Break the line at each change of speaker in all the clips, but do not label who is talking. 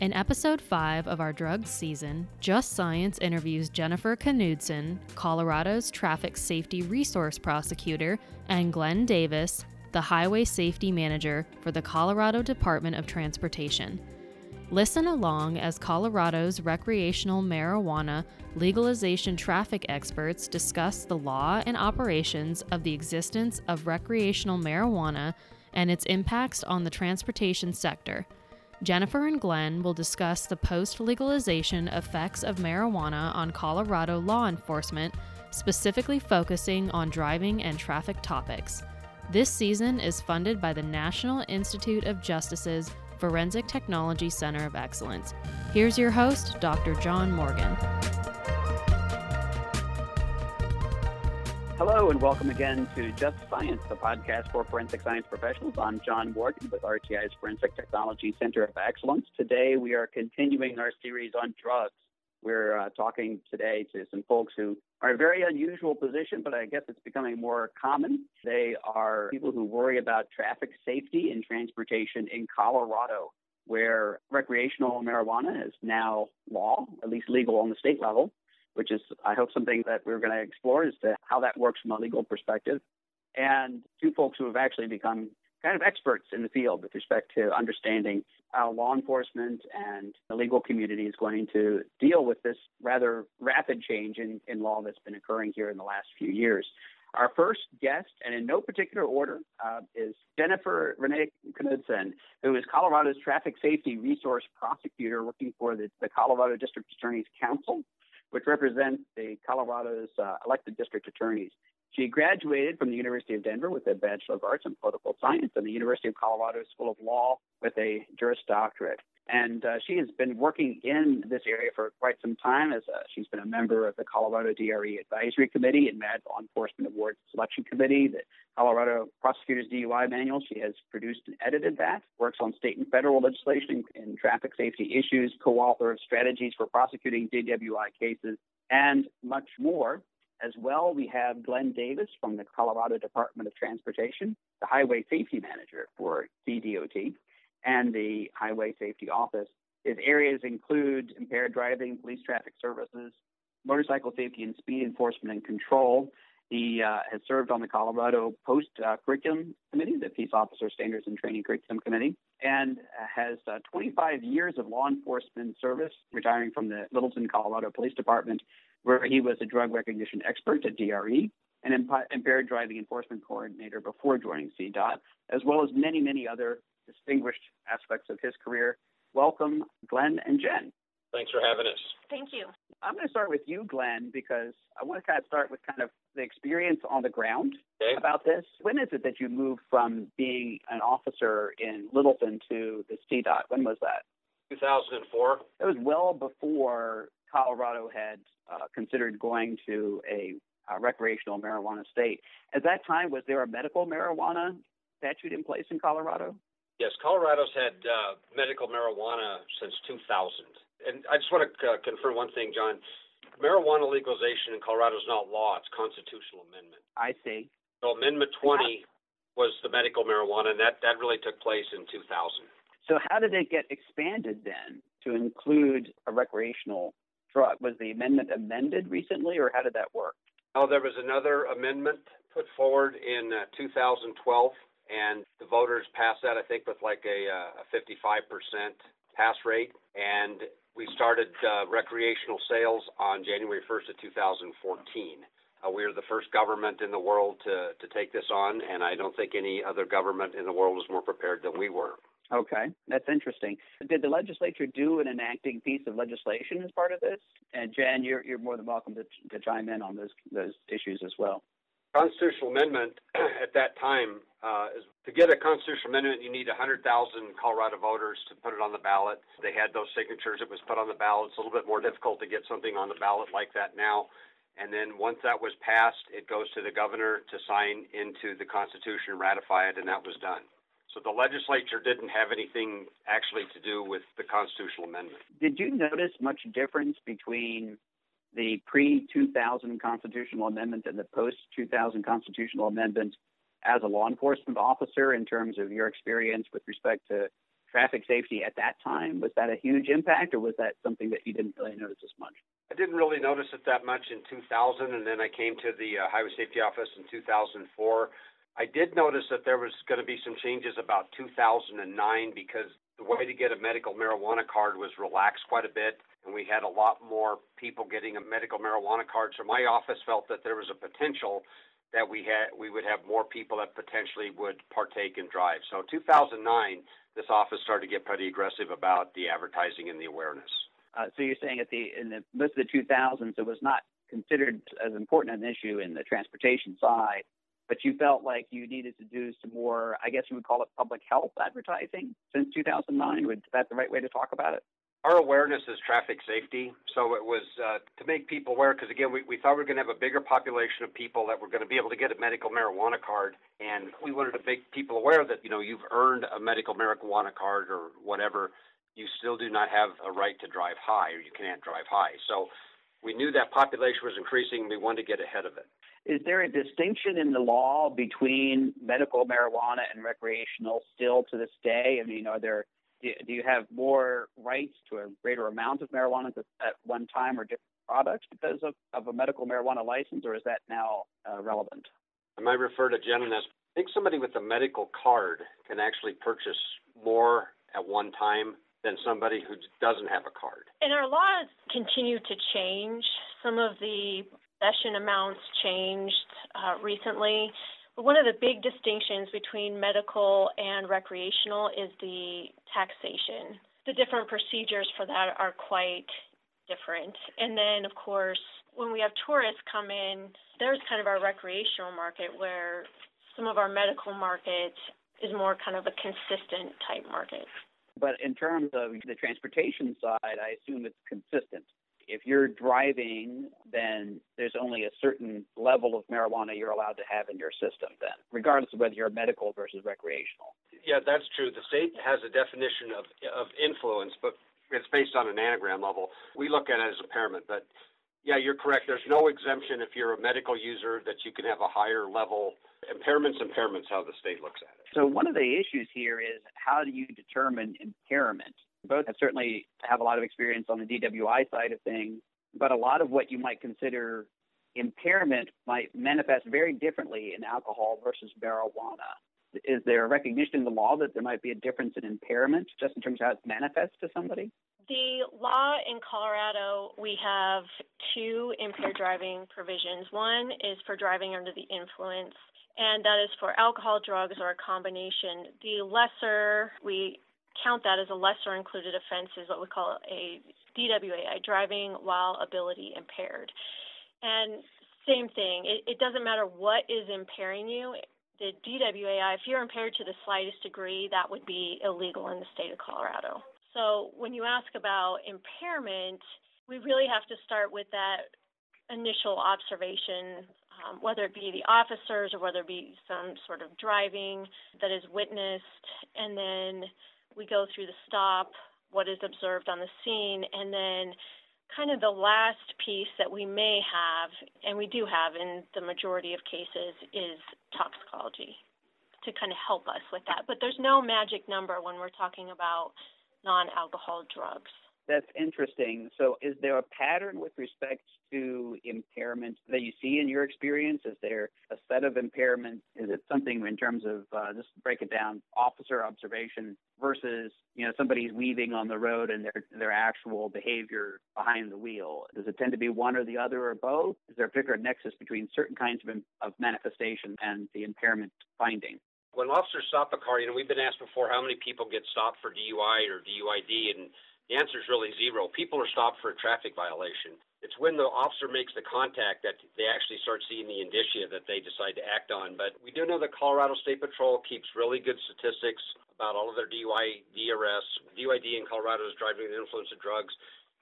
In episode 5 of our drugs season, Just Science interviews Jennifer Knudsen, Colorado's traffic safety resource prosecutor, and Glenn Davis, the highway safety manager for the Colorado Department of Transportation. Listen along as Colorado's recreational marijuana legalization traffic experts discuss the law and operations of the existence of recreational marijuana and its impacts on the transportation sector. Jennifer and Glenn will discuss the post legalization effects of marijuana on Colorado law enforcement, specifically focusing on driving and traffic topics. This season is funded by the National Institute of Justice's Forensic Technology Center of Excellence. Here's your host, Dr. John Morgan.
Hello and welcome again to Just Science, the podcast for forensic science professionals. I'm John Morgan with RTI's Forensic Technology Center of Excellence. Today we are continuing our series on drugs. We're uh, talking today to some folks who are in a very unusual position, but I guess it's becoming more common. They are people who worry about traffic safety in transportation in Colorado, where recreational marijuana is now law, at least legal on the state level which is, I hope, something that we're going to explore as to how that works from a legal perspective. And two folks who have actually become kind of experts in the field with respect to understanding how law enforcement and the legal community is going to deal with this rather rapid change in, in law that's been occurring here in the last few years. Our first guest, and in no particular order, uh, is Jennifer Renee Knudsen, who is Colorado's traffic safety resource prosecutor working for the, the Colorado District Attorney's Council which represents the Colorado's uh, elected district attorneys. She graduated from the University of Denver with a Bachelor of Arts in Political Science and the University of Colorado School of Law with a Juris Doctorate. And uh, she has been working in this area for quite some time. As uh, she's been a member of the Colorado DRE Advisory Committee and Mad Law Enforcement Awards Selection Committee, the Colorado Prosecutors DUI Manual. She has produced and edited that. Works on state and federal legislation in traffic safety issues. Co-author of strategies for prosecuting DWI cases, and much more. As well, we have Glenn Davis from the Colorado Department of Transportation, the Highway Safety Manager for CDOT and the Highway Safety Office. His areas include impaired driving, police traffic services, motorcycle safety and speed enforcement and control. He uh, has served on the Colorado Post uh, Curriculum Committee, the Peace Officer Standards and Training Curriculum Committee, and has uh, 25 years of law enforcement service, retiring from the Littleton, Colorado Police Department, where he was a drug recognition expert at DRE and impaired driving enforcement coordinator before joining CDOT, as well as many, many other distinguished aspects of his career. Welcome, Glenn and Jen.
Thanks for having us.
Thank you.
I'm going to start with you, Glenn, because I want to kind of start with kind of the experience on the ground
okay.
about this. When is it that you moved from being an officer in Littleton to the CDOT? When was that?
2004.
It was well before Colorado had uh, considered going to a uh, recreational marijuana state. At that time, was there a medical marijuana statute in place in Colorado?
Yes, Colorado's had uh, medical marijuana since 2000. And I just want to uh, confirm one thing, John. Marijuana legalization in Colorado is not law, it's constitutional amendment.
I see.
So Amendment 20 was the medical marijuana, and that, that really took place in 2000.
So how did it get expanded then to include a recreational drug? Was the amendment amended recently, or how did that work?
Oh, there was another amendment put forward in uh, 2012 and the voters passed that I think with like a, uh, a 55% pass rate, and we started uh, recreational sales on January 1st of 2014. Uh, we are the first government in the world to, to take this on, and I don't think any other government in the world is more prepared than we were.
Okay, that's interesting. Did the legislature do an enacting piece of legislation as part of this? And Jen, you're you're more than welcome to, to chime in on those those issues as well
constitutional amendment at that time uh, is to get a constitutional amendment, you need 100,000 Colorado voters to put it on the ballot. They had those signatures. It was put on the ballot. It's a little bit more difficult to get something on the ballot like that now. And then once that was passed, it goes to the governor to sign into the Constitution ratify it, and that was done. So the legislature didn't have anything actually to do with the constitutional amendment.
Did you notice much difference between the pre 2000 constitutional amendment and the post 2000 constitutional amendment as a law enforcement officer in terms of your experience with respect to traffic safety at that time? Was that a huge impact, or was that something that you didn't really notice as much?
I didn't really notice it that much in 2000, and then I came to the uh, Highway Safety Office in 2004. I did notice that there was going to be some changes about 2009 because the way to get a medical marijuana card was relaxed quite a bit, and we had a lot more people getting a medical marijuana card. So my office felt that there was a potential that we had we would have more people that potentially would partake and drive. So 2009, this office started to get pretty aggressive about the advertising and the awareness.
Uh, so you're saying at the in the most of the 2000s, it was not considered as important an issue in the transportation side, but you felt like you needed to do some more. I guess you would call it public health advertising since 2009. Would that the right way to talk about it?
our awareness is traffic safety. So it was uh, to make people aware, because again, we, we thought we were going to have a bigger population of people that were going to be able to get a medical marijuana card. And we wanted to make people aware that, you know, you've earned a medical marijuana card or whatever. You still do not have a right to drive high or you can't drive high. So we knew that population was increasing. And we wanted to get ahead of it.
Is there a distinction in the law between medical marijuana and recreational still to this day? I mean, are there do you have more rights to a greater amount of marijuana at one time or different products because of, of a medical marijuana license, or is that now uh, relevant?
I might refer to Jen I think somebody with a medical card can actually purchase more at one time than somebody who doesn't have a card.
And our laws continue to change. Some of the session amounts changed uh, recently. One of the big distinctions between medical and recreational is the taxation. The different procedures for that are quite different. And then, of course, when we have tourists come in, there's kind of our recreational market where some of our medical market is more kind of a consistent type market.
But in terms of the transportation side, I assume it's consistent if you're driving, then there's only a certain level of marijuana you're allowed to have in your system, then, regardless of whether you're medical versus recreational.
Yeah, that's true. The state has a definition of, of influence, but it's based on a nanogram level. We look at it as impairment, but yeah, you're correct. There's no exemption if you're a medical user that you can have a higher level. Impairment's impairment's how the state looks at it.
So one of the issues here is how do you determine impairment? both have certainly have a lot of experience on the DWI side of things, but a lot of what you might consider impairment might manifest very differently in alcohol versus marijuana. Is there a recognition in the law that there might be a difference in impairment just in terms of how it manifests to somebody?
The law in Colorado, we have two impaired driving provisions. One is for driving under the influence, and that is for alcohol, drugs, or a combination. The lesser we count that as a lesser included offense is what we call a DWAI, driving while ability impaired. And same thing, it, it doesn't matter what is impairing you. The DWAI, if you're impaired to the slightest degree, that would be illegal in the state of Colorado. So when you ask about impairment, we really have to start with that initial observation, um, whether it be the officers or whether it be some sort of driving that is witnessed, and then we go through the stop, what is observed on the scene, and then kind of the last piece that we may have, and we do have in the majority of cases, is toxicology to kind of help us with that. But there's no magic number when we're talking about non alcohol drugs.
That's interesting. So, is there a pattern with respect to impairment that you see in your experience? Is there a set of impairments? Is it something in terms of uh, just break it down, officer observation versus you know somebody's weaving on the road and their their actual behavior behind the wheel? Does it tend to be one or the other or both? Is there a particular nexus between certain kinds of of manifestation and the impairment finding?
When officers stop a car, you know, we've been asked before how many people get stopped for DUI or DUID, and the answer is really zero. People are stopped for a traffic violation. It's when the officer makes the contact that they actually start seeing the indicia that they decide to act on. But we do know that Colorado State Patrol keeps really good statistics about all of their DUI, DRS. DUID in Colorado is driving under the influence of drugs.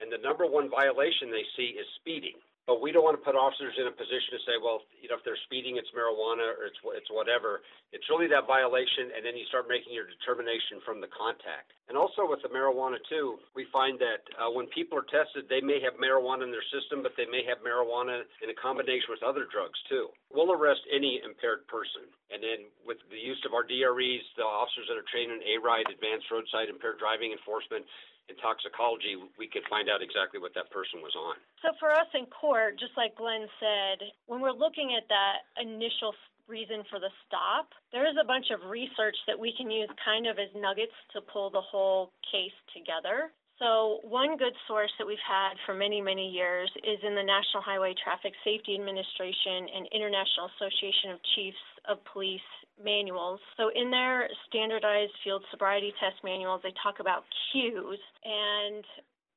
And the number one violation they see is speeding. But we don't want to put officers in a position to say, well, you know, if they're speeding, it's marijuana or it's it's whatever. It's really that violation, and then you start making your determination from the contact. And also with the marijuana too, we find that uh, when people are tested, they may have marijuana in their system, but they may have marijuana in a combination with other drugs too. We'll arrest any impaired person, and then with the use of our DREs, the officers that are trained in ARIDE, Advanced Roadside Impaired Driving Enforcement, in toxicology, we could find out exactly what that person was on.
So for us in court, just like Glenn said, when we're looking at that initial reason for the stop, there is a bunch of research that we can use kind of as nuggets to pull the whole case together. So, one good source that we've had for many, many years is in the National Highway Traffic Safety Administration and International Association of Chiefs of Police manuals. So, in their standardized field sobriety test manuals, they talk about cues. And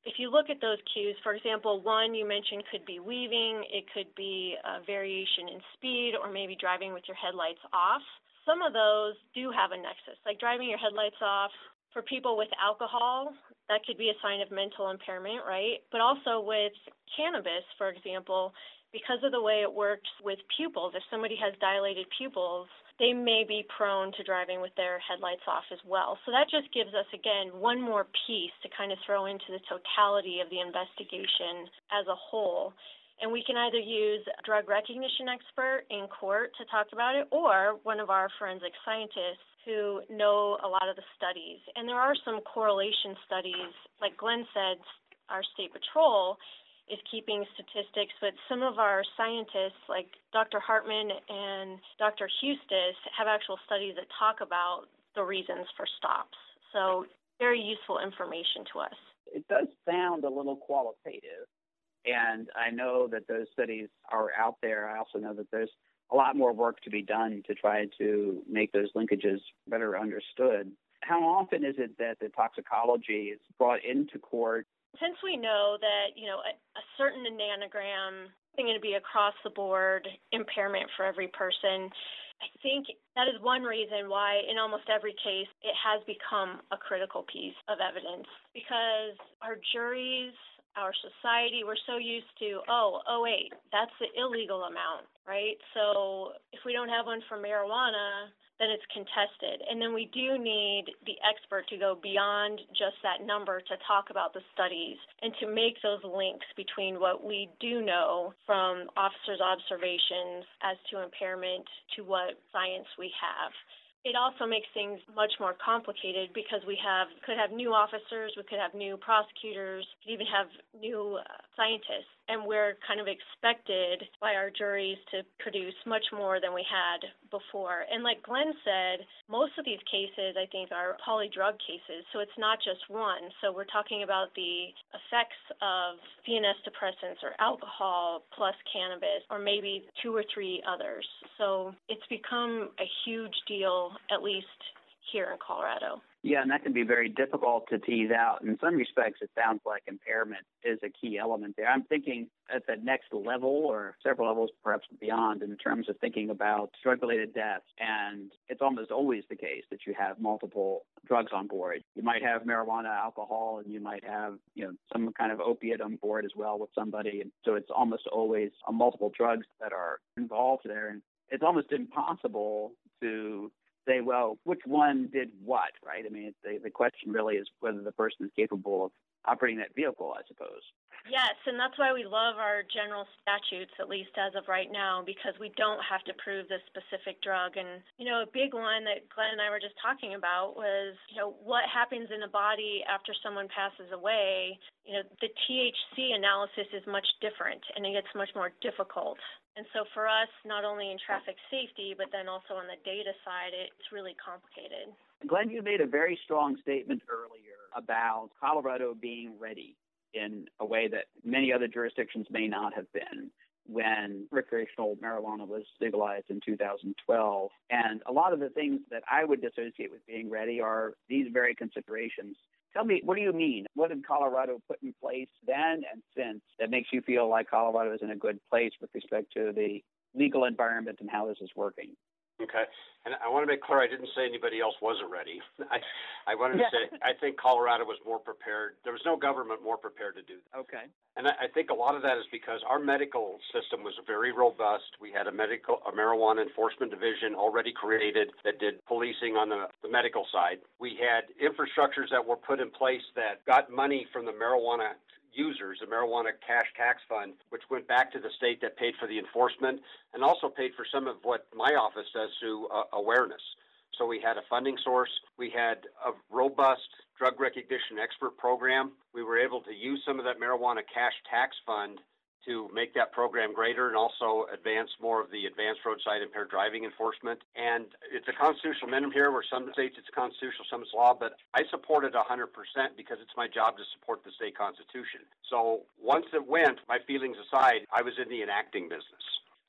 if you look at those cues, for example, one you mentioned could be weaving, it could be a variation in speed, or maybe driving with your headlights off. Some of those do have a nexus, like driving your headlights off for people with alcohol, that could be a sign of mental impairment, right? But also with cannabis, for example, because of the way it works with pupils, if somebody has dilated pupils, they may be prone to driving with their headlights off as well. So that just gives us, again, one more piece to kind of throw into the totality of the investigation as a whole. And we can either use a drug recognition expert in court to talk about it or one of our forensic scientists who know a lot of the studies. And there are some correlation studies, like Glenn said, our state patrol is keeping statistics, but some of our scientists, like Dr. Hartman and Dr. Huestis, have actual studies that talk about the reasons for stops. So, very useful information to us.
It does sound a little qualitative, and I know that those studies are out there. I also know that there's a lot more work to be done to try to make those linkages better understood. How often is it that the toxicology is brought into court?
Since we know that, you know, a, a certain nanogram is going to be across the board impairment for every person, I think that is one reason why, in almost every case, it has become a critical piece of evidence because our juries our society, we're so used to, oh, oh wait, that's the illegal amount, right? So if we don't have one for marijuana, then it's contested. And then we do need the expert to go beyond just that number to talk about the studies and to make those links between what we do know from officers' observations as to impairment to what science we have it also makes things much more complicated because we have could have new officers, we could have new prosecutors, could even have new uh, scientists, and we're kind of expected by our juries to produce much more than we had before. And like Glenn said, most of these cases I think are polydrug cases, so it's not just one. So we're talking about the effects of CNS depressants or alcohol plus cannabis, or maybe two or three others. So it's become a huge deal at least here in Colorado.
Yeah, and that can be very difficult to tease out. In some respects, it sounds like impairment is a key element there. I'm thinking at the next level or several levels perhaps beyond in terms of thinking about drug related deaths. And it's almost always the case that you have multiple drugs on board. You might have marijuana, alcohol, and you might have, you know, some kind of opiate on board as well with somebody. And so it's almost always uh, multiple drugs that are involved there. And it's almost impossible to say, well, which one did what, right? I mean, the, the question really is whether the person is capable of operating that vehicle, I suppose.
Yes, and that's why we love our general statutes, at least as of right now, because we don't have to prove this specific drug. And, you know, a big one that Glenn and I were just talking about was, you know, what happens in a body after someone passes away. You know, the THC analysis is much different and it gets much more difficult. And so for us, not only in traffic safety, but then also on the data side, it's really complicated.
Glenn, you made a very strong statement earlier about Colorado being ready in a way that many other jurisdictions may not have been when recreational marijuana was legalized in 2012. And a lot of the things that I would associate with being ready are these very considerations. Tell me, what do you mean? What did Colorado put in place then and since that makes you feel like Colorado is in a good place with respect to the legal environment and how this is working?
Okay. And I want to make clear, I didn't say anybody else wasn't ready. I, I wanted to say, I think Colorado was more prepared. There was no government more prepared to do that.
Okay.
And I, I think a lot of that is because our medical system was very robust. We had a medical, a marijuana enforcement division already created that did policing on the, the medical side. We had infrastructures that were put in place that got money from the marijuana users, the marijuana cash tax fund, which went back to the state that paid for the enforcement and also paid for some of what my office does through uh, awareness. So we had a funding source. We had a robust drug recognition expert program. We were able to use some of that marijuana cash tax fund to make that program greater and also advance more of the advanced roadside impaired driving enforcement. And it's a constitutional minimum here where some states it's constitutional, some it's law, but I support it 100% because it's my job to support the state constitution. So once it went, my feelings aside, I was in the enacting business.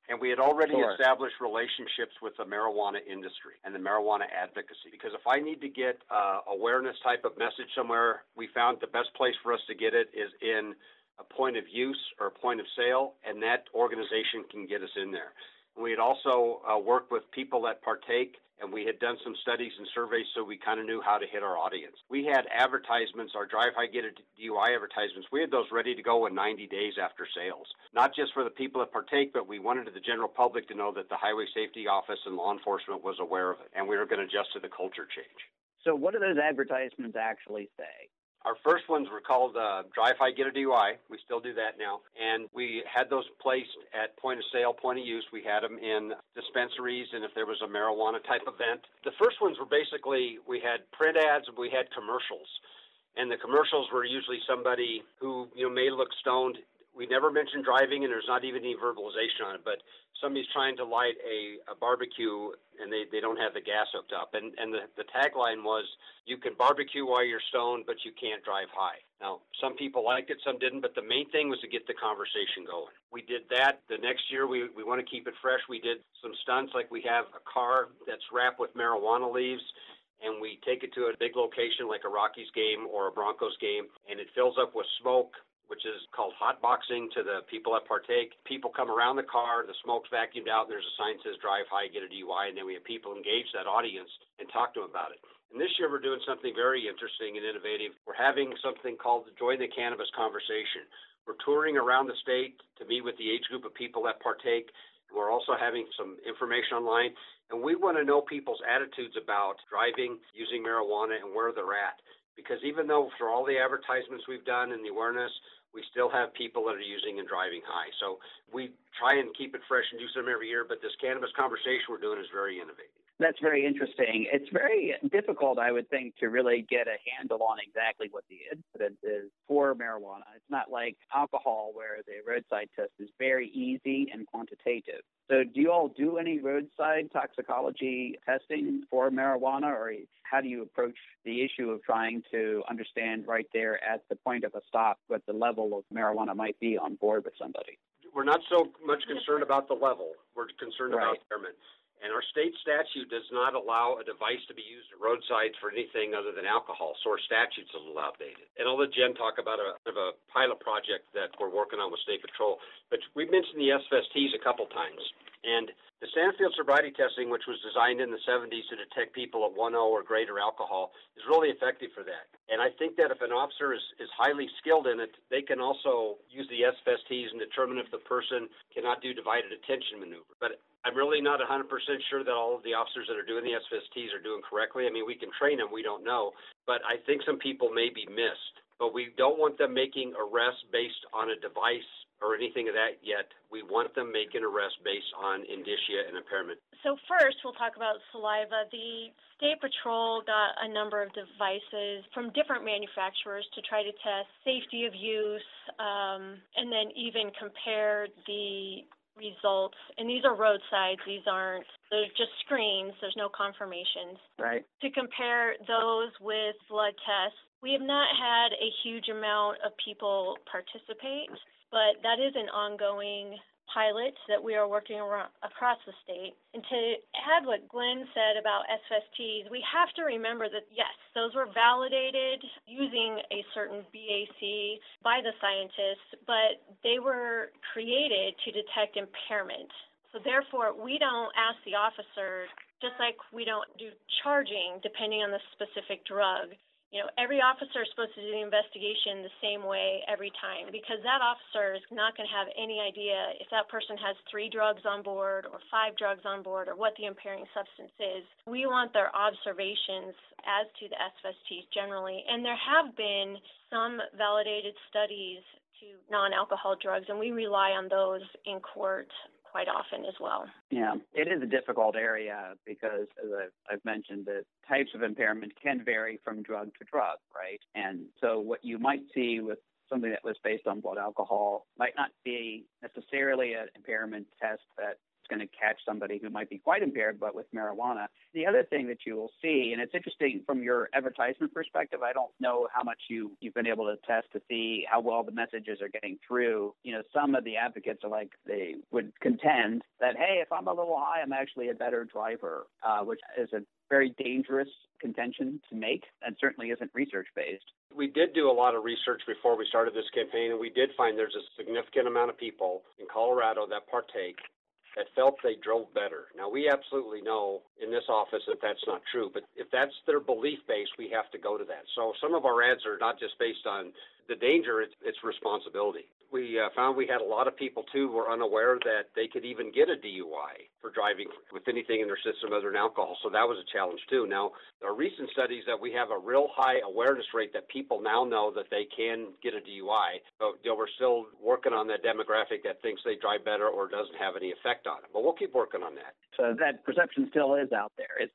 And we had already
Sure.
established relationships with the marijuana industry and the marijuana advocacy. Because if I need to get uh, awareness type of message somewhere, we found the best place for us to get it is in a point of use or a point of sale, and that organization can get us in there. We had also uh, worked with people that partake, and we had done some studies and surveys so we kind of knew how to hit our audience. We had advertisements, our Drive High Get a DUI advertisements, we had those ready to go in 90 days after sales. Not just for the people that partake, but we wanted the general public to know that the Highway Safety Office and law enforcement was aware of it, and we were going to adjust to the culture change.
So what do those advertisements actually say?
Our first ones were called uh, Drive High Get a DUI. We still do that now. And we had those placed at point of sale, point of use. We had them in dispensaries and if there was a marijuana type event. The first ones were basically we had print ads and we had commercials. And the commercials were usually somebody who, you know, may look stoned. We never mentioned driving and there's not even any verbalization on it, but somebody's trying to light a, a barbecue and they, they don't have the gas hooked up. And, and the, the tagline was, you can barbecue while you're stoned, but you can't drive high. Now, some people liked it, some didn't, but the main thing was to get the conversation going. We did that. The next year, we, we want to keep it fresh. We did some stunts, like we have a car that's wrapped with marijuana leaves, and we take it to a big location like a Rockies game or a Broncos game, and it fills up with smoke which is called hotboxing to the people that partake. People come around the car, the smoke's vacuumed out, and there's a sign that says drive high, get a DUI, and then we have people engage that audience and talk to them about it. And this year we're doing something very interesting and innovative. We're having something called the Join the Cannabis Conversation. We're touring around the state to meet with the age group of people that partake. We're also having some information online, and we want to know people's attitudes about driving, using marijuana, and where they're at. Because even though for all the advertisements we've done and the awareness, we still have people that are using and driving high. So we try and keep it fresh and do some every year, but this cannabis conversation we're doing is very innovative.
That's very interesting. It's very difficult, I would think, to really get a handle on exactly what the incidence is for marijuana. It's not like alcohol, where the roadside test is very easy and quantitative. So, do you all do any roadside toxicology testing for marijuana, or how do you approach the issue of trying to understand right there at the point of a stop what the level of marijuana might be on board with somebody?
We're not so much concerned about the level. We're concerned
Right.
about impairment. And our state statute does not allow a device to be used at roadsides for anything other than alcohol. So our statute's a little outdated. And I'll let Jen talk about a, of a pilot project that we're working on with State Patrol. But we've mentioned the SFSTs a couple times. And the standard field sobriety testing, which was designed in the 70s to detect people at 1.0 or greater alcohol, is really effective for that. And I think that if an officer is, is highly skilled in it, they can also use the SFSTs and determine if the person cannot do divided attention maneuver. But I'm really not 100% sure that all of the officers that are doing the SFSTs are doing correctly. I mean, we can train them, we don't know. But I think some people may be missed. But we don't want them making arrests based on a device or anything of that yet. We want them making arrests based on indicia and impairment.
So first, we'll talk about saliva. The State Patrol got a number of devices from different manufacturers to try to test safety of use, um, and then even compare the results. And these are roadsides; these aren't. They're just screens. There's no confirmations.
Right.
To compare those with blood tests, we have not had a huge amount of people participate, but that is an ongoing pilot that we are working around, across the state. And to add what Glenn said about SFSTs, we have to remember that yes, those were validated using a certain BAC by the scientists, but they were created to detect impairment. So therefore, we don't ask the officer, just like we don't do charging depending on the specific drug. You know, every officer is supposed to do the investigation the same way every time because that officer is not going to have any idea if that person has three drugs on board or five drugs on board or what the impairing substance is. We want their observations as to the SFSTs generally, and there have been some validated studies to non alcohol drugs, and we rely on those in court quite often as well.
Yeah, it is a difficult area because, as I've mentioned, the types of impairment can vary from drug to drug, right? And so, what you might see with something that was based on blood alcohol might not be necessarily an impairment test that going to catch somebody who might be quite impaired, but with marijuana. The other thing that you will see, and it's interesting from your advertisement perspective, I don't know how much you, you've been able to test to see how well the messages are getting through. You know, some of the advocates are like, they would contend that, hey, if I'm a little high, I'm actually a better driver, uh, which is a very dangerous contention to make and certainly isn't research based.
We did do a lot of research before we started this campaign, and we did find there's a significant amount of people in Colorado that partake that felt they drove better. Now, we absolutely know in this office that that's not true, but if that's their belief base, we have to go to that. So some of our ads are not just based on the danger, it's, it's responsibility. We uh, found we had a lot of people too were unaware that they could even get a DUI for driving with anything in their system other than alcohol. So that was a challenge too. Now, our recent studies that we have a real high awareness rate that people now know that they can get a DUI, but you know, we're still working on that demographic that thinks they drive better or doesn't have any effect on it. But we'll keep working on that.
So that perception still is out there.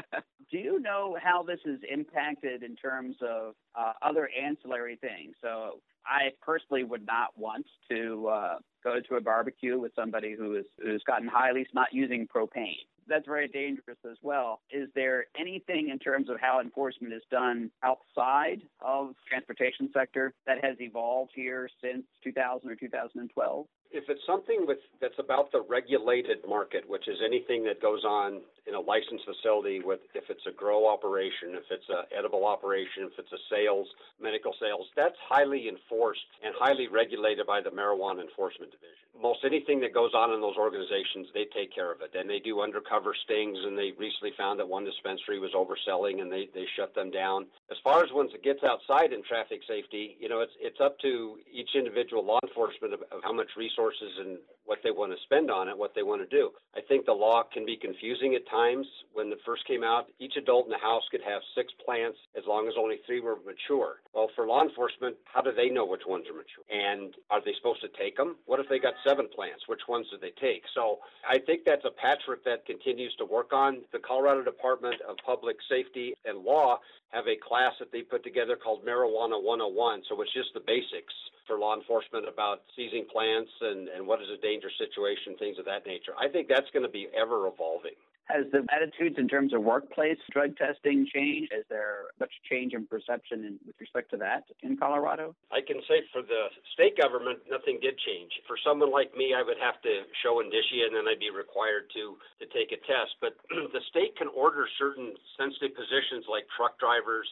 Do you know how this is impacted in terms of uh, other ancillary things? So I personally would not want to uh, go to a barbecue with somebody who is who's gotten high, at least not using propane. That's very dangerous as well. Is there anything in terms of how enforcement is done outside of transportation sector that has evolved here since 2000 or 2012?
If it's something with that's about the regulated market, which is anything that goes on in a licensed facility, with if it's a grow operation, if it's a edible operation, if it's a sales, medical sales, that's highly enforced and highly regulated by the Marijuana Enforcement Division. Most anything that goes on in those organizations, they take care of it, and they do undercover stings. And they recently found that one dispensary was overselling, and they they shut them down. As far as once it gets outside in traffic safety, you know, it's it's up to each individual law enforcement of, of how much resources resources and what they want to spend on it, what they want to do. I think the law can be confusing at times. When it first came out, each adult in the house could have six plants as long as only three were mature. Well, for law enforcement, how do they know which ones are mature? And are they supposed to take them? What if they got seven plants? Which ones do they take? So I think that's a patchwork that continues to work on. The Colorado Department of Public Safety and Law have a class that they put together called Marijuana 101. So it's just the basics for law enforcement about seizing plants and, and what is a dangerous situation, things of that nature. I think that's going to be ever evolving.
Has the attitudes in terms of workplace drug testing changed? Is there much change in perception in, with respect to that in Colorado?
I can say for the state government, nothing did change. For someone like me, I would have to show indicia and then I'd be required to, to take a test. But the state can order certain sensitive positions like truck drivers,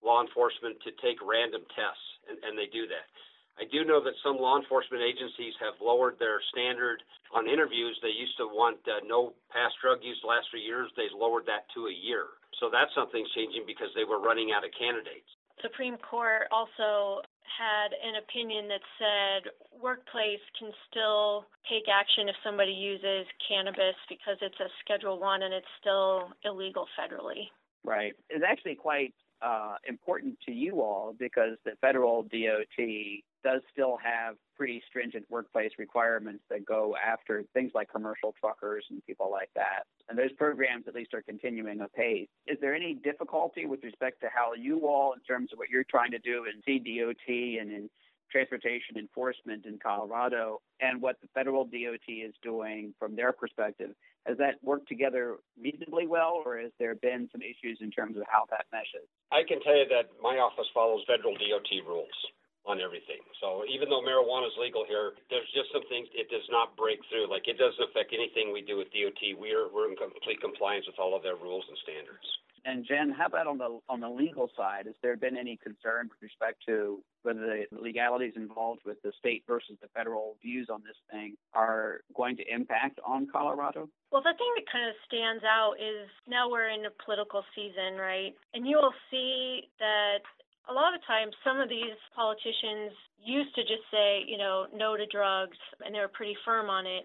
law enforcement to take random tests, and, and they do that. I do know that some law enforcement agencies have lowered their standard on interviews. They used to want uh, no past drug use the last three years. They lowered that to a year. So that's something's changing because they were running out of candidates.
Supreme Court also had an opinion that said workplace can still take action if somebody uses cannabis because it's a Schedule One and it's still illegal federally.
Right. It's actually quite uh, important to you all because the federal DOT does still have pretty stringent workplace requirements that go after things like commercial truckers and people like that. And those programs at least are continuing apace. Is there any difficulty with respect to how you all, in terms of what you're trying to do in CDOT and in transportation enforcement in Colorado and what the federal DOT is doing from their perspective. Has that worked together reasonably well, or has there been some issues in terms of how that meshes?
I can tell you that my office follows federal DOT rules on everything. So even though marijuana is legal here, there's just some things it does not break through. Like it doesn't affect anything we do with DOT. We're we're in complete compliance with all of their rules and standards.
And Jen, how about on the on the legal side? Has there been any concern with respect to whether the legalities involved with the state versus the federal views on this thing are going to impact on Colorado?
Well, the thing that kind of stands out is now we're in a political season, right? And you will see that a lot of times some of these politicians used to just say, you know, no to drugs, and they were pretty firm on it.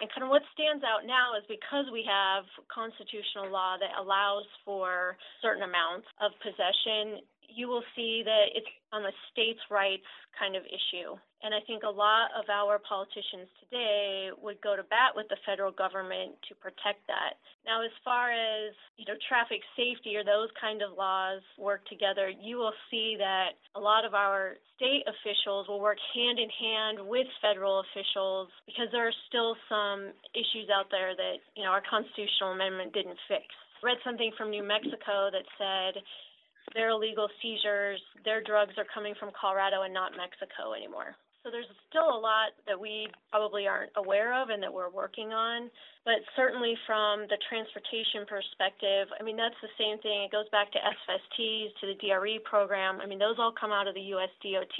And kind of what stands out now is because we have constitutional law that allows for certain amounts of possession, you will see that it's on the states' rights kind of issue. And I think a lot of our politicians today would go to bat with the federal government to protect that. Now, as far as, you know, traffic safety or those kind of laws work together, you will see that a lot of our state officials will work hand in hand with federal officials because there are still some issues out there that, you know, our constitutional amendment didn't fix. I read something from New Mexico that said their illegal seizures, their drugs are coming from Colorado and not Mexico anymore. So there's still a lot that we probably aren't aware of and that we're working on. But certainly from the transportation perspective, I mean, that's the same thing. It goes back to SFSTs, to the DRE program. I mean, those all come out of the US DOT,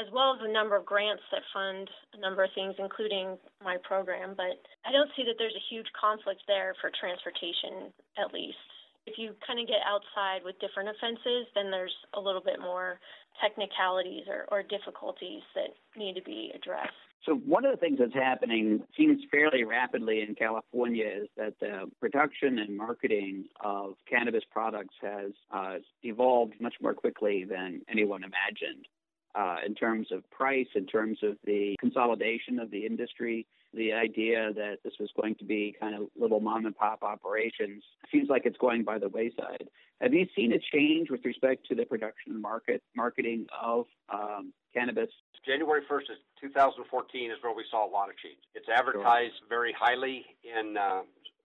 as well as a number of grants that fund a number of things, including my program. But I don't see that there's a huge conflict there for transportation, at least if you kind of get outside with different offenses, then there's a little bit more technicalities or, or difficulties that need to be addressed.
So one of the things that's happening seems fairly rapidly in California is that the production and marketing of cannabis products has uh, evolved much more quickly than anyone imagined. Uh, in terms of price, in terms of the consolidation of the industry, the idea that this was going to be kind of little mom and pop operations seems like it's going by the wayside. Have you seen a change with respect to the production market marketing of um, cannabis?
January 1st, 2014 is where we saw a lot of change. It's advertised sure. very highly in uh,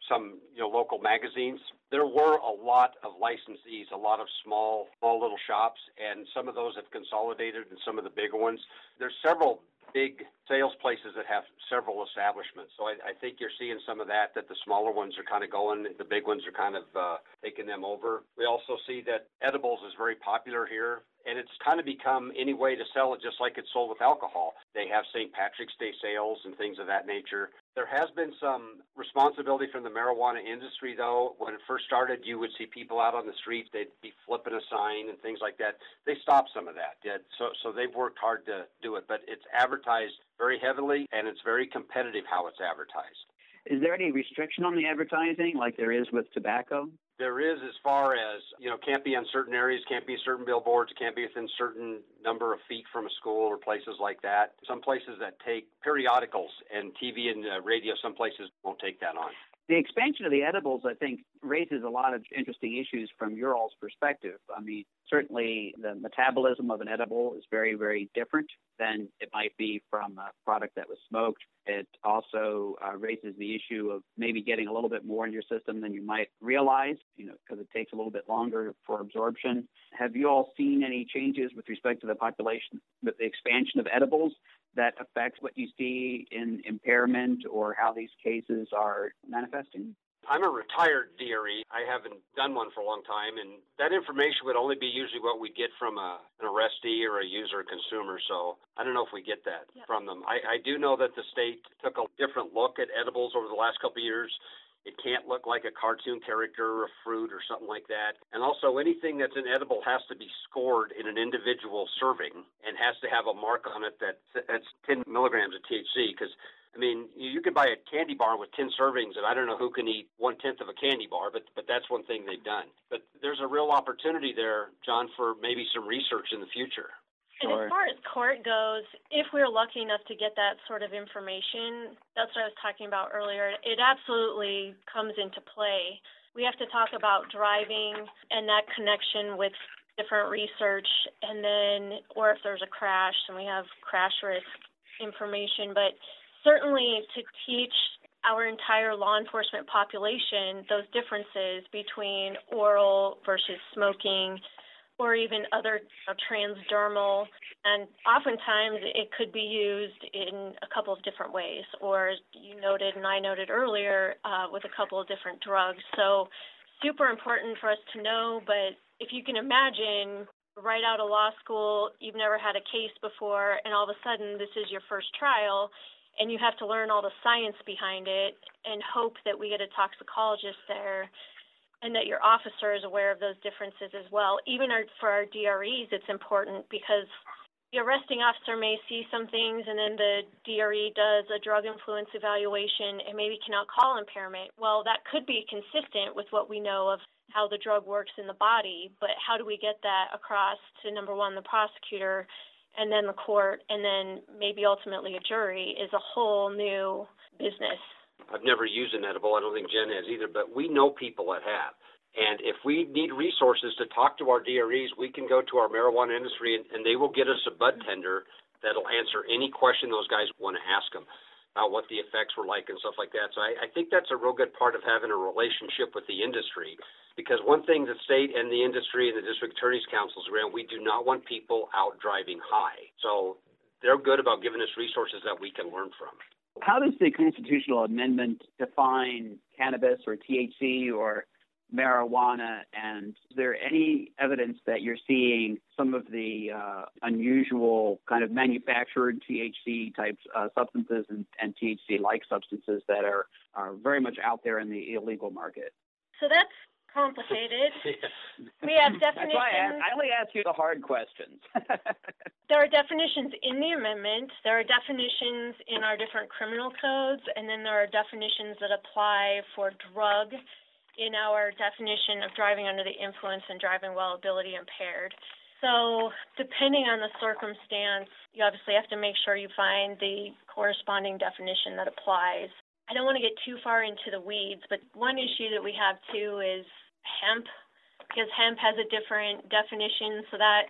some you know local magazines. There were a lot of licensees, a lot of small small little shops, and some of those have consolidated and some of the bigger ones. There's several big sales places that have several establishments. So I, I think you're seeing some of that, that the smaller ones are kind of going, the big ones are kind of uh, taking them over. We also see that edibles is very popular here and it's kind of become any way to sell it just like it's sold with alcohol. They have St. Patrick's Day sales and things of that nature. There has been some responsibility from the marijuana industry, though. When it first started, you would see people out on the streets, they'd be flipping a sign and things like that. They stopped some of that. Yeah, so, so they've worked hard to do it, but it's advertised very heavily and it's very competitive how it's advertised.
Is there any restriction on the advertising like there is with tobacco?
There is as far as, you know, can't be on certain areas, can't be certain billboards, can't be within certain number of feet from a school or places like that. Some places that take periodicals and TV and uh, radio, some places won't take that on.
The expansion of the edibles, I think, raises a lot of interesting issues from your all's perspective. I mean, certainly the metabolism of an edible is very, very different than it might be from a product that was smoked. It also uh, raises the issue of maybe getting a little bit more in your system than you might realize, you know, because it takes a little bit longer for absorption. Have you all seen any changes with respect to the population, with the expansion of edibles that affects what you see in impairment or how these cases are manifesting?
I'm a retired DRE. I haven't done one for a long time, and that information would only be usually what we get from a, an arrestee or a user or consumer. So I don't know if we get that yeah. from them. I, I do know that the state took a different look at edibles over the last couple of years. It can't look like a cartoon character or a fruit or something like that. And also, anything that's an edible has to be scored in an individual serving and has to have a mark on it that that's 10 milligrams of THC because I mean, you could buy a candy bar with 10 servings, and I don't know who can eat one tenth of a candy bar, but, but that's one thing they've done. But there's a real opportunity there, John, for maybe some research in the future.
And as far as court goes, if we're lucky enough to get that sort of information, that's what I was talking about earlier. It absolutely comes into play. We have to talk about driving and that connection with different research, and then, or if there's a crash, and we have crash risk information. But certainly to teach our entire law enforcement population those differences between oral versus smoking or even other transdermal. And oftentimes it could be used in a couple of different ways, or you noted and I noted earlier, uh, with a couple of different drugs. So super important for us to know, but if you can imagine right out of law school, you've never had a case before, and all of a sudden this is your first trial, and you have to learn all the science behind it and hope that we get a toxicologist there and that your officer is aware of those differences as well. Even our, for our DREs, it's important because the arresting officer may see some things and then the DRE does a drug influence evaluation and maybe cannot call impairment. Well, that could be consistent with what we know of how the drug works in the body, but how do we get that across to number one, the prosecutor, and then the court, and then maybe ultimately a jury is a whole new business.
I've never used an edible. I don't think Jen has either, but we know people that have. And if we need resources to talk to our DREs, we can go to our marijuana industry and, and they will get us a bud tender that'll answer any question those guys want to ask them about what the effects were like and stuff like that. So I, I think that's a real good part of having a relationship with the industry. Because one thing the state and the industry and the district attorney's councils around, we do not want people out driving high. So they're good about giving us resources that we can learn from.
How does the constitutional amendment define cannabis or THC or marijuana, and is there any evidence that you're seeing some of the uh, unusual kind of manufactured THC type uh, substances and, and THC like substances that are, are very much out there in the illegal market?
So that's complicated. We have definitions.
That's why I, ask, I only ask you the hard questions.
there are definitions in the amendment. There are definitions in our different criminal codes, and then there are definitions that apply for drug in our definition of driving under the influence and driving while ability impaired. So, depending on the circumstance, you obviously have to make sure you find the corresponding definition that applies. I don't want to get too far into the weeds, but one issue that we have too is hemp, because hemp has a different definition, so that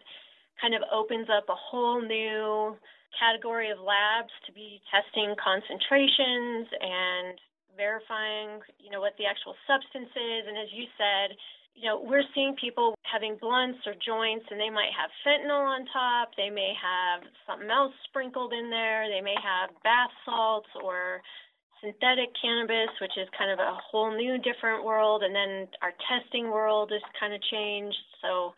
kind of opens up a whole new category of labs to be testing concentrations and verifying, you know, what the actual substance is. And as you said, you know, we're seeing people having blunts or joints and they might have fentanyl on top. They may have something else sprinkled in there. They may have bath salts or synthetic cannabis, which is kind of a whole new different world. And then our testing world is kind of changed. So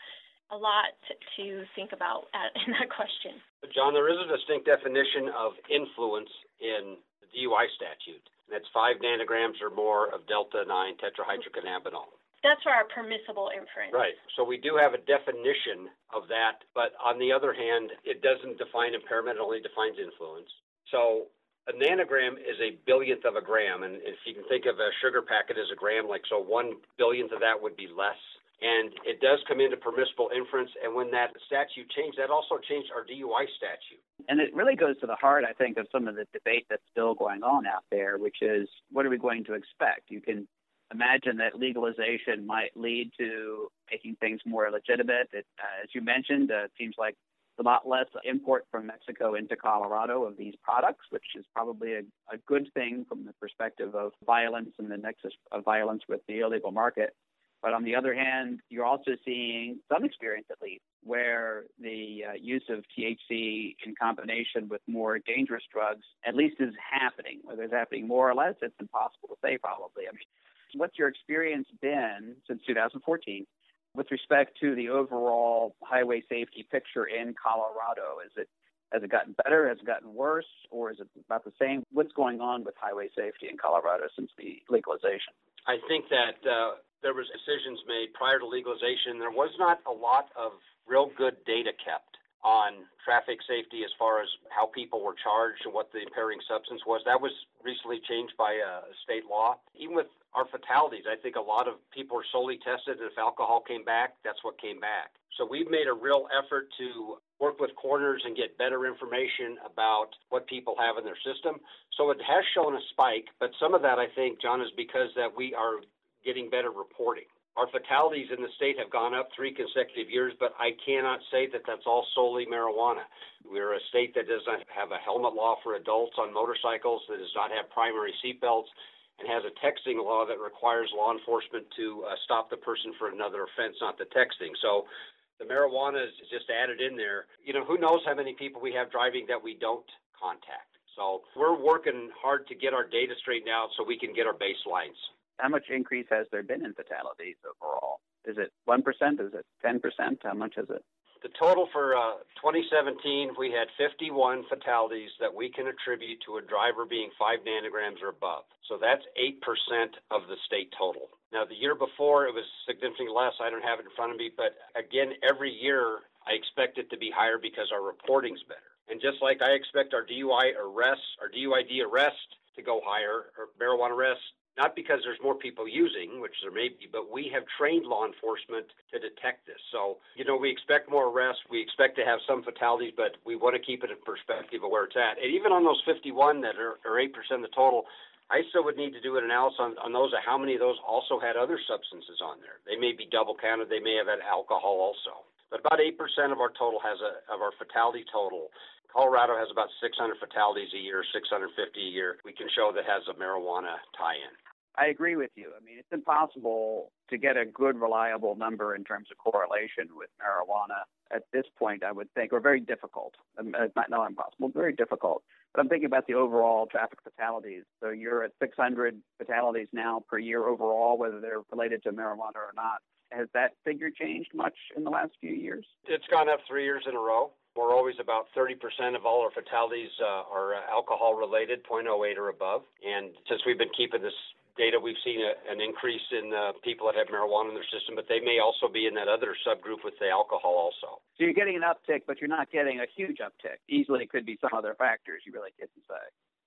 a lot to think about in that question.
John, there is a distinct definition of influence in the DUI statute. That's five nanograms or more of delta 9 tetrahydrocannabinol.
That's for our permissible inference.
Right. So we do have a definition of that, but on the other hand, it doesn't define impairment, it only defines influence. So a nanogram is a billionth of a gram, and if you can think of a sugar packet as a gram, like so one billionth of that would be less and it does come into permissible inference. And when that statute changed, that also changed our DUI statute.
And it really goes to the heart, I think, of some of the debate that's still going on out there, which is what are we going to expect? You can imagine that legalization might lead to making things more legitimate. It, uh, as you mentioned, uh, it seems like a lot less import from Mexico into Colorado of these products, which is probably a, a good thing from the perspective of violence and the nexus of violence with the illegal market. But on the other hand, you're also seeing some experience, at least, where the uh, use of THC in combination with more dangerous drugs at least is happening. Whether it's happening more or less, it's impossible to say, probably. I mean, what's your experience been since 2014 with respect to the overall highway safety picture in Colorado? Is it has it gotten better? Has it gotten worse? Or is it about the same? What's going on with highway safety in Colorado since the legalization?
I think that uh, there was decisions made prior to legalization. There was not a lot of real good data kept on traffic safety as far as how people were charged and what the impairing substance was. That was recently changed by a state law. Even with our fatalities, I think a lot of people were solely tested, and if alcohol came back, that's what came back. So we've made a real effort to work with coroners and get better information about what people have in their system. So it has shown a spike, but some of that I think, John, is because that we are getting better reporting. Our fatalities in the state have gone up three consecutive years, but I cannot say that that's all solely marijuana. We're a state that does not have a helmet law for adults on motorcycles, that does not have primary seatbelts, and has a texting law that requires law enforcement to uh, stop the person for another offense, not the texting. So the marijuana is just added in there. You know, who knows how many people we have driving that we don't contact. So we're working hard to get our data straightened out so we can get our baselines
How much increase has there been in fatalities overall? Is it 1%? Is it 10%? How much is it?
The total for uh, 2017, we had 51 fatalities that we can attribute to a driver being 5 nanograms or above. So that's 8% of the state total. Now, the year before, it was significantly less. I don't have it in front of me, but again, every year I expect it to be higher because our reporting's better. And just like I expect our DUI arrests, our DUID arrest to go higher, or marijuana arrests, not because there's more people using, which there may be, but we have trained law enforcement to detect this. So, you know, we expect more arrests. We expect to have some fatalities, but we want to keep it in perspective of where it's at. And even on those 51 that are, are 8% of the total, I still would need to do an analysis on, on those of how many of those also had other substances on there. They may be double counted. They may have had alcohol also. But about 8% of our total has a, of our fatality total Colorado has about 600 fatalities a year, 650 a year. We can show that has a marijuana tie-in.
I agree with you. I mean, it's impossible to get a good, reliable number in terms of correlation with marijuana at this point, I would think, or very difficult. Um, not, not impossible, very difficult. But I'm thinking about the overall traffic fatalities. So you're at 600 fatalities now per year overall, whether they're related to marijuana or not. Has that figure changed much in the last few years?
It's gone up three years in a row. We're always about 30% of all our fatalities uh, are alcohol related, 0.08 or above. And since we've been keeping this data, we've seen a, an increase in uh, people that have marijuana in their system, but they may also be in that other subgroup with the alcohol also.
So you're getting an uptick, but you're not getting a huge uptick. Easily it could be some other factors you really couldn't say.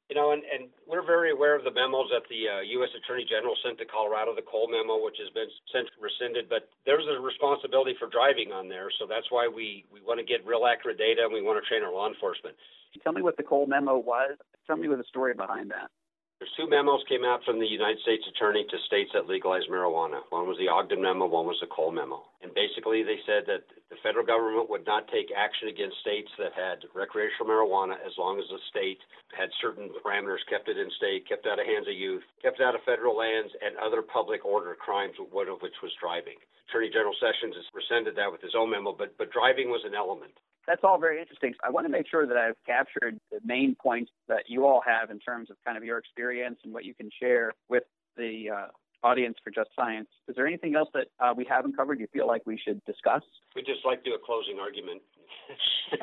You know, and, and we're very aware of the memos that the uh, U.S. Attorney General sent to Colorado, the Cole memo, which has been sent rescinded. But there's a responsibility for driving on there, so that's why we we want to get real accurate data and we want to train our law enforcement.
Tell me what the Cole memo was. Tell me what the story behind that.
There's two memos came out from the United States Attorney to states that legalized marijuana. One was the Ogden memo, one was the Cole memo. And basically they said that the federal government would not take action against states that had recreational marijuana as long as the state had certain parameters, kept it in state, kept out of hands of youth, kept out of federal lands, and other public order crimes, one of which was driving. Attorney General Sessions rescinded that with his own memo, but, but driving was an element
that's all very interesting. I want to make sure that I've captured the main points that you all have in terms of kind of your experience and what you can share with the uh, audience for Just Science. Is there anything else that uh, we haven't covered you feel like we should discuss?
We'd just like to do a closing argument.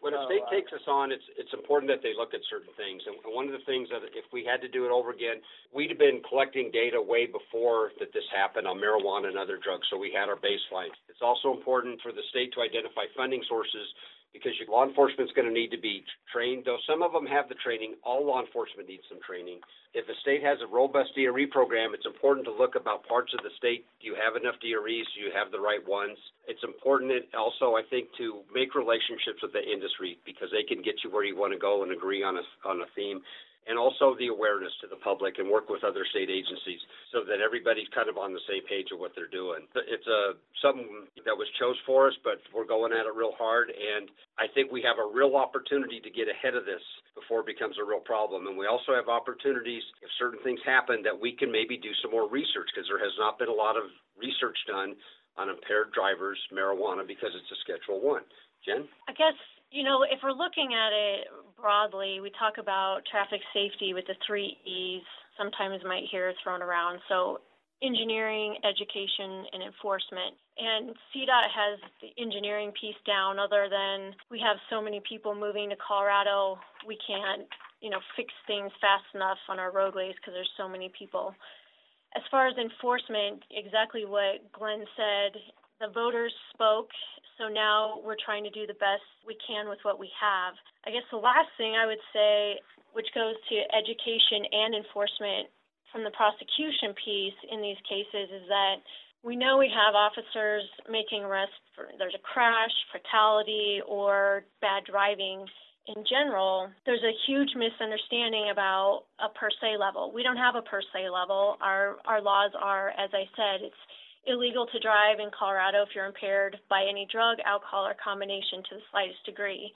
when a state uh, takes us on, it's it's important that they look at certain things. And one of the things that if we had to do it over again, we'd have been collecting data way before that this happened on marijuana and other drugs, so we had our baseline. It's also important for the state to identify funding sources because your law enforcement is going to need to be trained. Though some of them have the training, all law enforcement needs some training. If a state has a robust DRE program, it's important to look about parts of the state. Do you have enough DREs? Do you have the right ones? It's important also, I think, to make relationships with the industry because they can get you where you want to go and agree on a on a theme and also the awareness to the public and work with other state agencies so that everybody's kind of on the same page of what they're doing. It's a something that was chose for us, but we're going at it real hard, and I think we have a real opportunity to get ahead of this before it becomes a real problem. And we also have opportunities if certain things happen that we can maybe do some more research because there has not been a lot of research done on impaired drivers marijuana because it's a Schedule One. Jen?
I guess you know, if we're looking at it broadly, we talk about traffic safety with the three E's, sometimes might hear thrown around. So, engineering, education, and enforcement. And CDOT has the engineering piece down, other than we have so many people moving to Colorado, we can't, you know, fix things fast enough on our roadways because there's so many people. As far as enforcement, exactly what Glenn said, the voters spoke so now we're trying to do the best we can with what we have. I guess the last thing I would say, which goes to education and enforcement from the prosecution piece in these cases, is that we know we have officers making arrests for there's a crash, fatality, or bad driving in general, there's a huge misunderstanding about a per se level. We don't have a per se level. Our our laws are, as I said, it's illegal to drive in Colorado if you're impaired by any drug, alcohol, or combination to the slightest degree.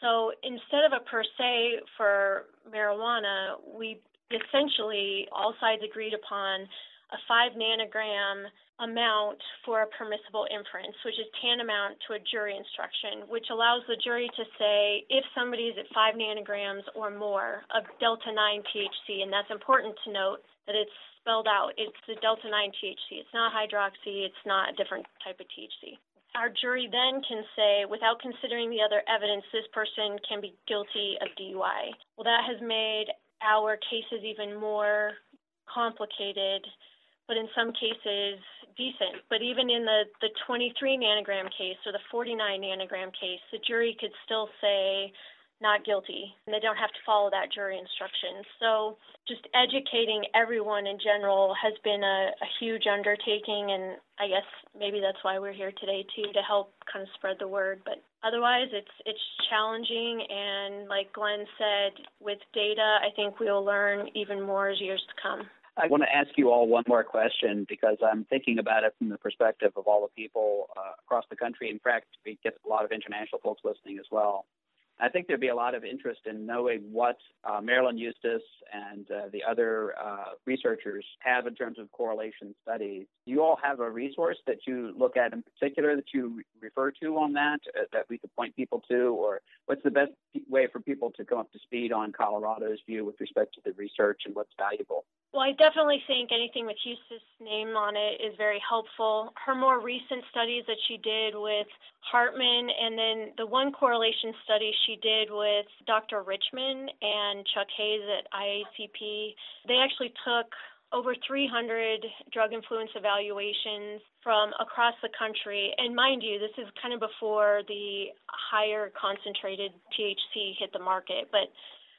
So instead of a per se for marijuana, we essentially all sides agreed upon a 5 nanogram amount for a permissible inference, which is tantamount to a jury instruction, which allows the jury to say if somebody is at 5 nanograms or more of delta 9 THC, and that's important to note that it's spelled out. It's the delta 9 THC. It's not hydroxy, it's not a different type of THC. Our jury then can say, without considering the other evidence, this person can be guilty of DUI. Well, that has made our cases even more complicated but in some cases decent. But even in the, the 23 nanogram case or the 49 nanogram case, the jury could still say not guilty, and they don't have to follow that jury instruction. So just educating everyone in general has been a, a huge undertaking, and I guess maybe that's why we're here today too to help kind of spread the word. But otherwise, it's it's challenging, and like Glenn said, with data, I think we'll learn even more as years to come.
I want to ask you all one more question because I'm thinking about it from the perspective of all the people uh, across the country. In fact, we get a lot of international folks listening as well. I think there'd be a lot of interest in knowing what uh, Marilyn Huestis and uh, the other uh, researchers have in terms of correlation studies. Do you all have a resource that you look at in particular that you refer to on that, uh, that we could point people to, or what's the best way for people to come up to speed on Colorado's view with respect to the research and what's valuable?
Well, I definitely think anything with Huestis's name on it is very helpful. Her more recent studies that she did with Hartman, and then the one correlation study she did with Dr. Richman and Chuck Hayes at IACP, they actually took over 300 drug influence evaluations from across the country. And mind you, this is kind of before the higher concentrated THC hit the market, but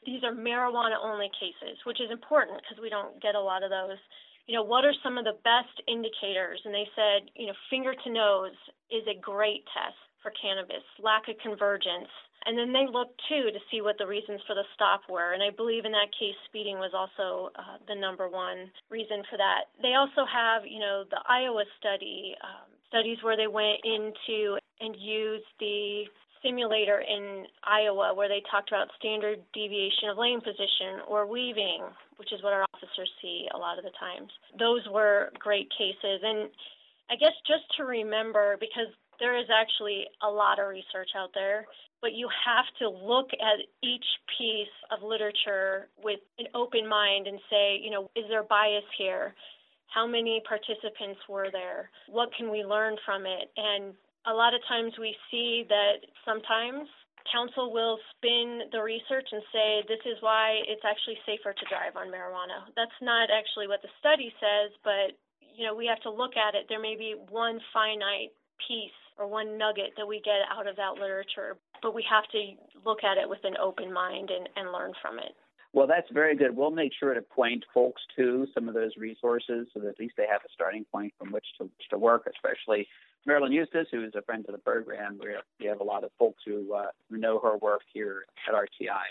these are marijuana only cases, which is important because we don't get a lot of those. You know, what are some of the best indicators? And they said, you know, finger to nose is a great test for cannabis, lack of convergence. And then they looked too to see what the reasons for the stop were. And I believe in that case, speeding was also uh, the number one reason for that. They also have, you know, the Iowa study, um, studies where they went into and used the simulator in Iowa where they talked about standard deviation of lane position or weaving, which is what our officers see a lot of the times. Those were great cases. And I guess just to remember, because there is actually a lot of research out there, but you have to look at each piece of literature with an open mind and say, you know, is there bias here? How many participants were there? What can we learn from it? And a lot of times we see that sometimes counsel will spin the research and say this is why it's actually safer to drive on marijuana. That's not actually what the study says, but you know, we have to look at it. There may be one finite piece or one nugget that we get out of that literature, but we have to look at it with an open mind and, and learn from it.
Well, that's very good. We'll make sure to point folks to some of those resources so that at least they have a starting point from which to, to work, especially Marilyn Huestis, who is a friend of the program. We have, a lot of folks who, uh, know her work here at RTI.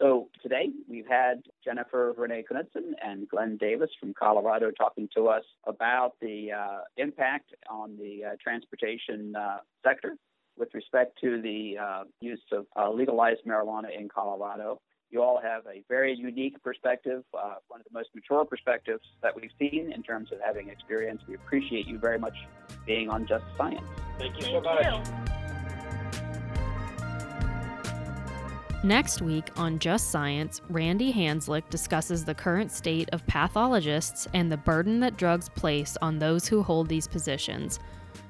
So today we've had Jennifer Renee Knudsen and Glenn Davis from Colorado talking to us about the uh, impact on the uh, transportation uh, sector with respect to the uh, use of uh, legalized marijuana in Colorado. You all have a very unique perspective, uh, one of the most mature perspectives that we've seen in terms of having experience. We appreciate you very much being on Just Science.
Thank you
Thank
so much.
you.
Next week on Just Science, Randy Hanzlick discusses the current state of pathologists and the burden that drugs place on those who hold these positions.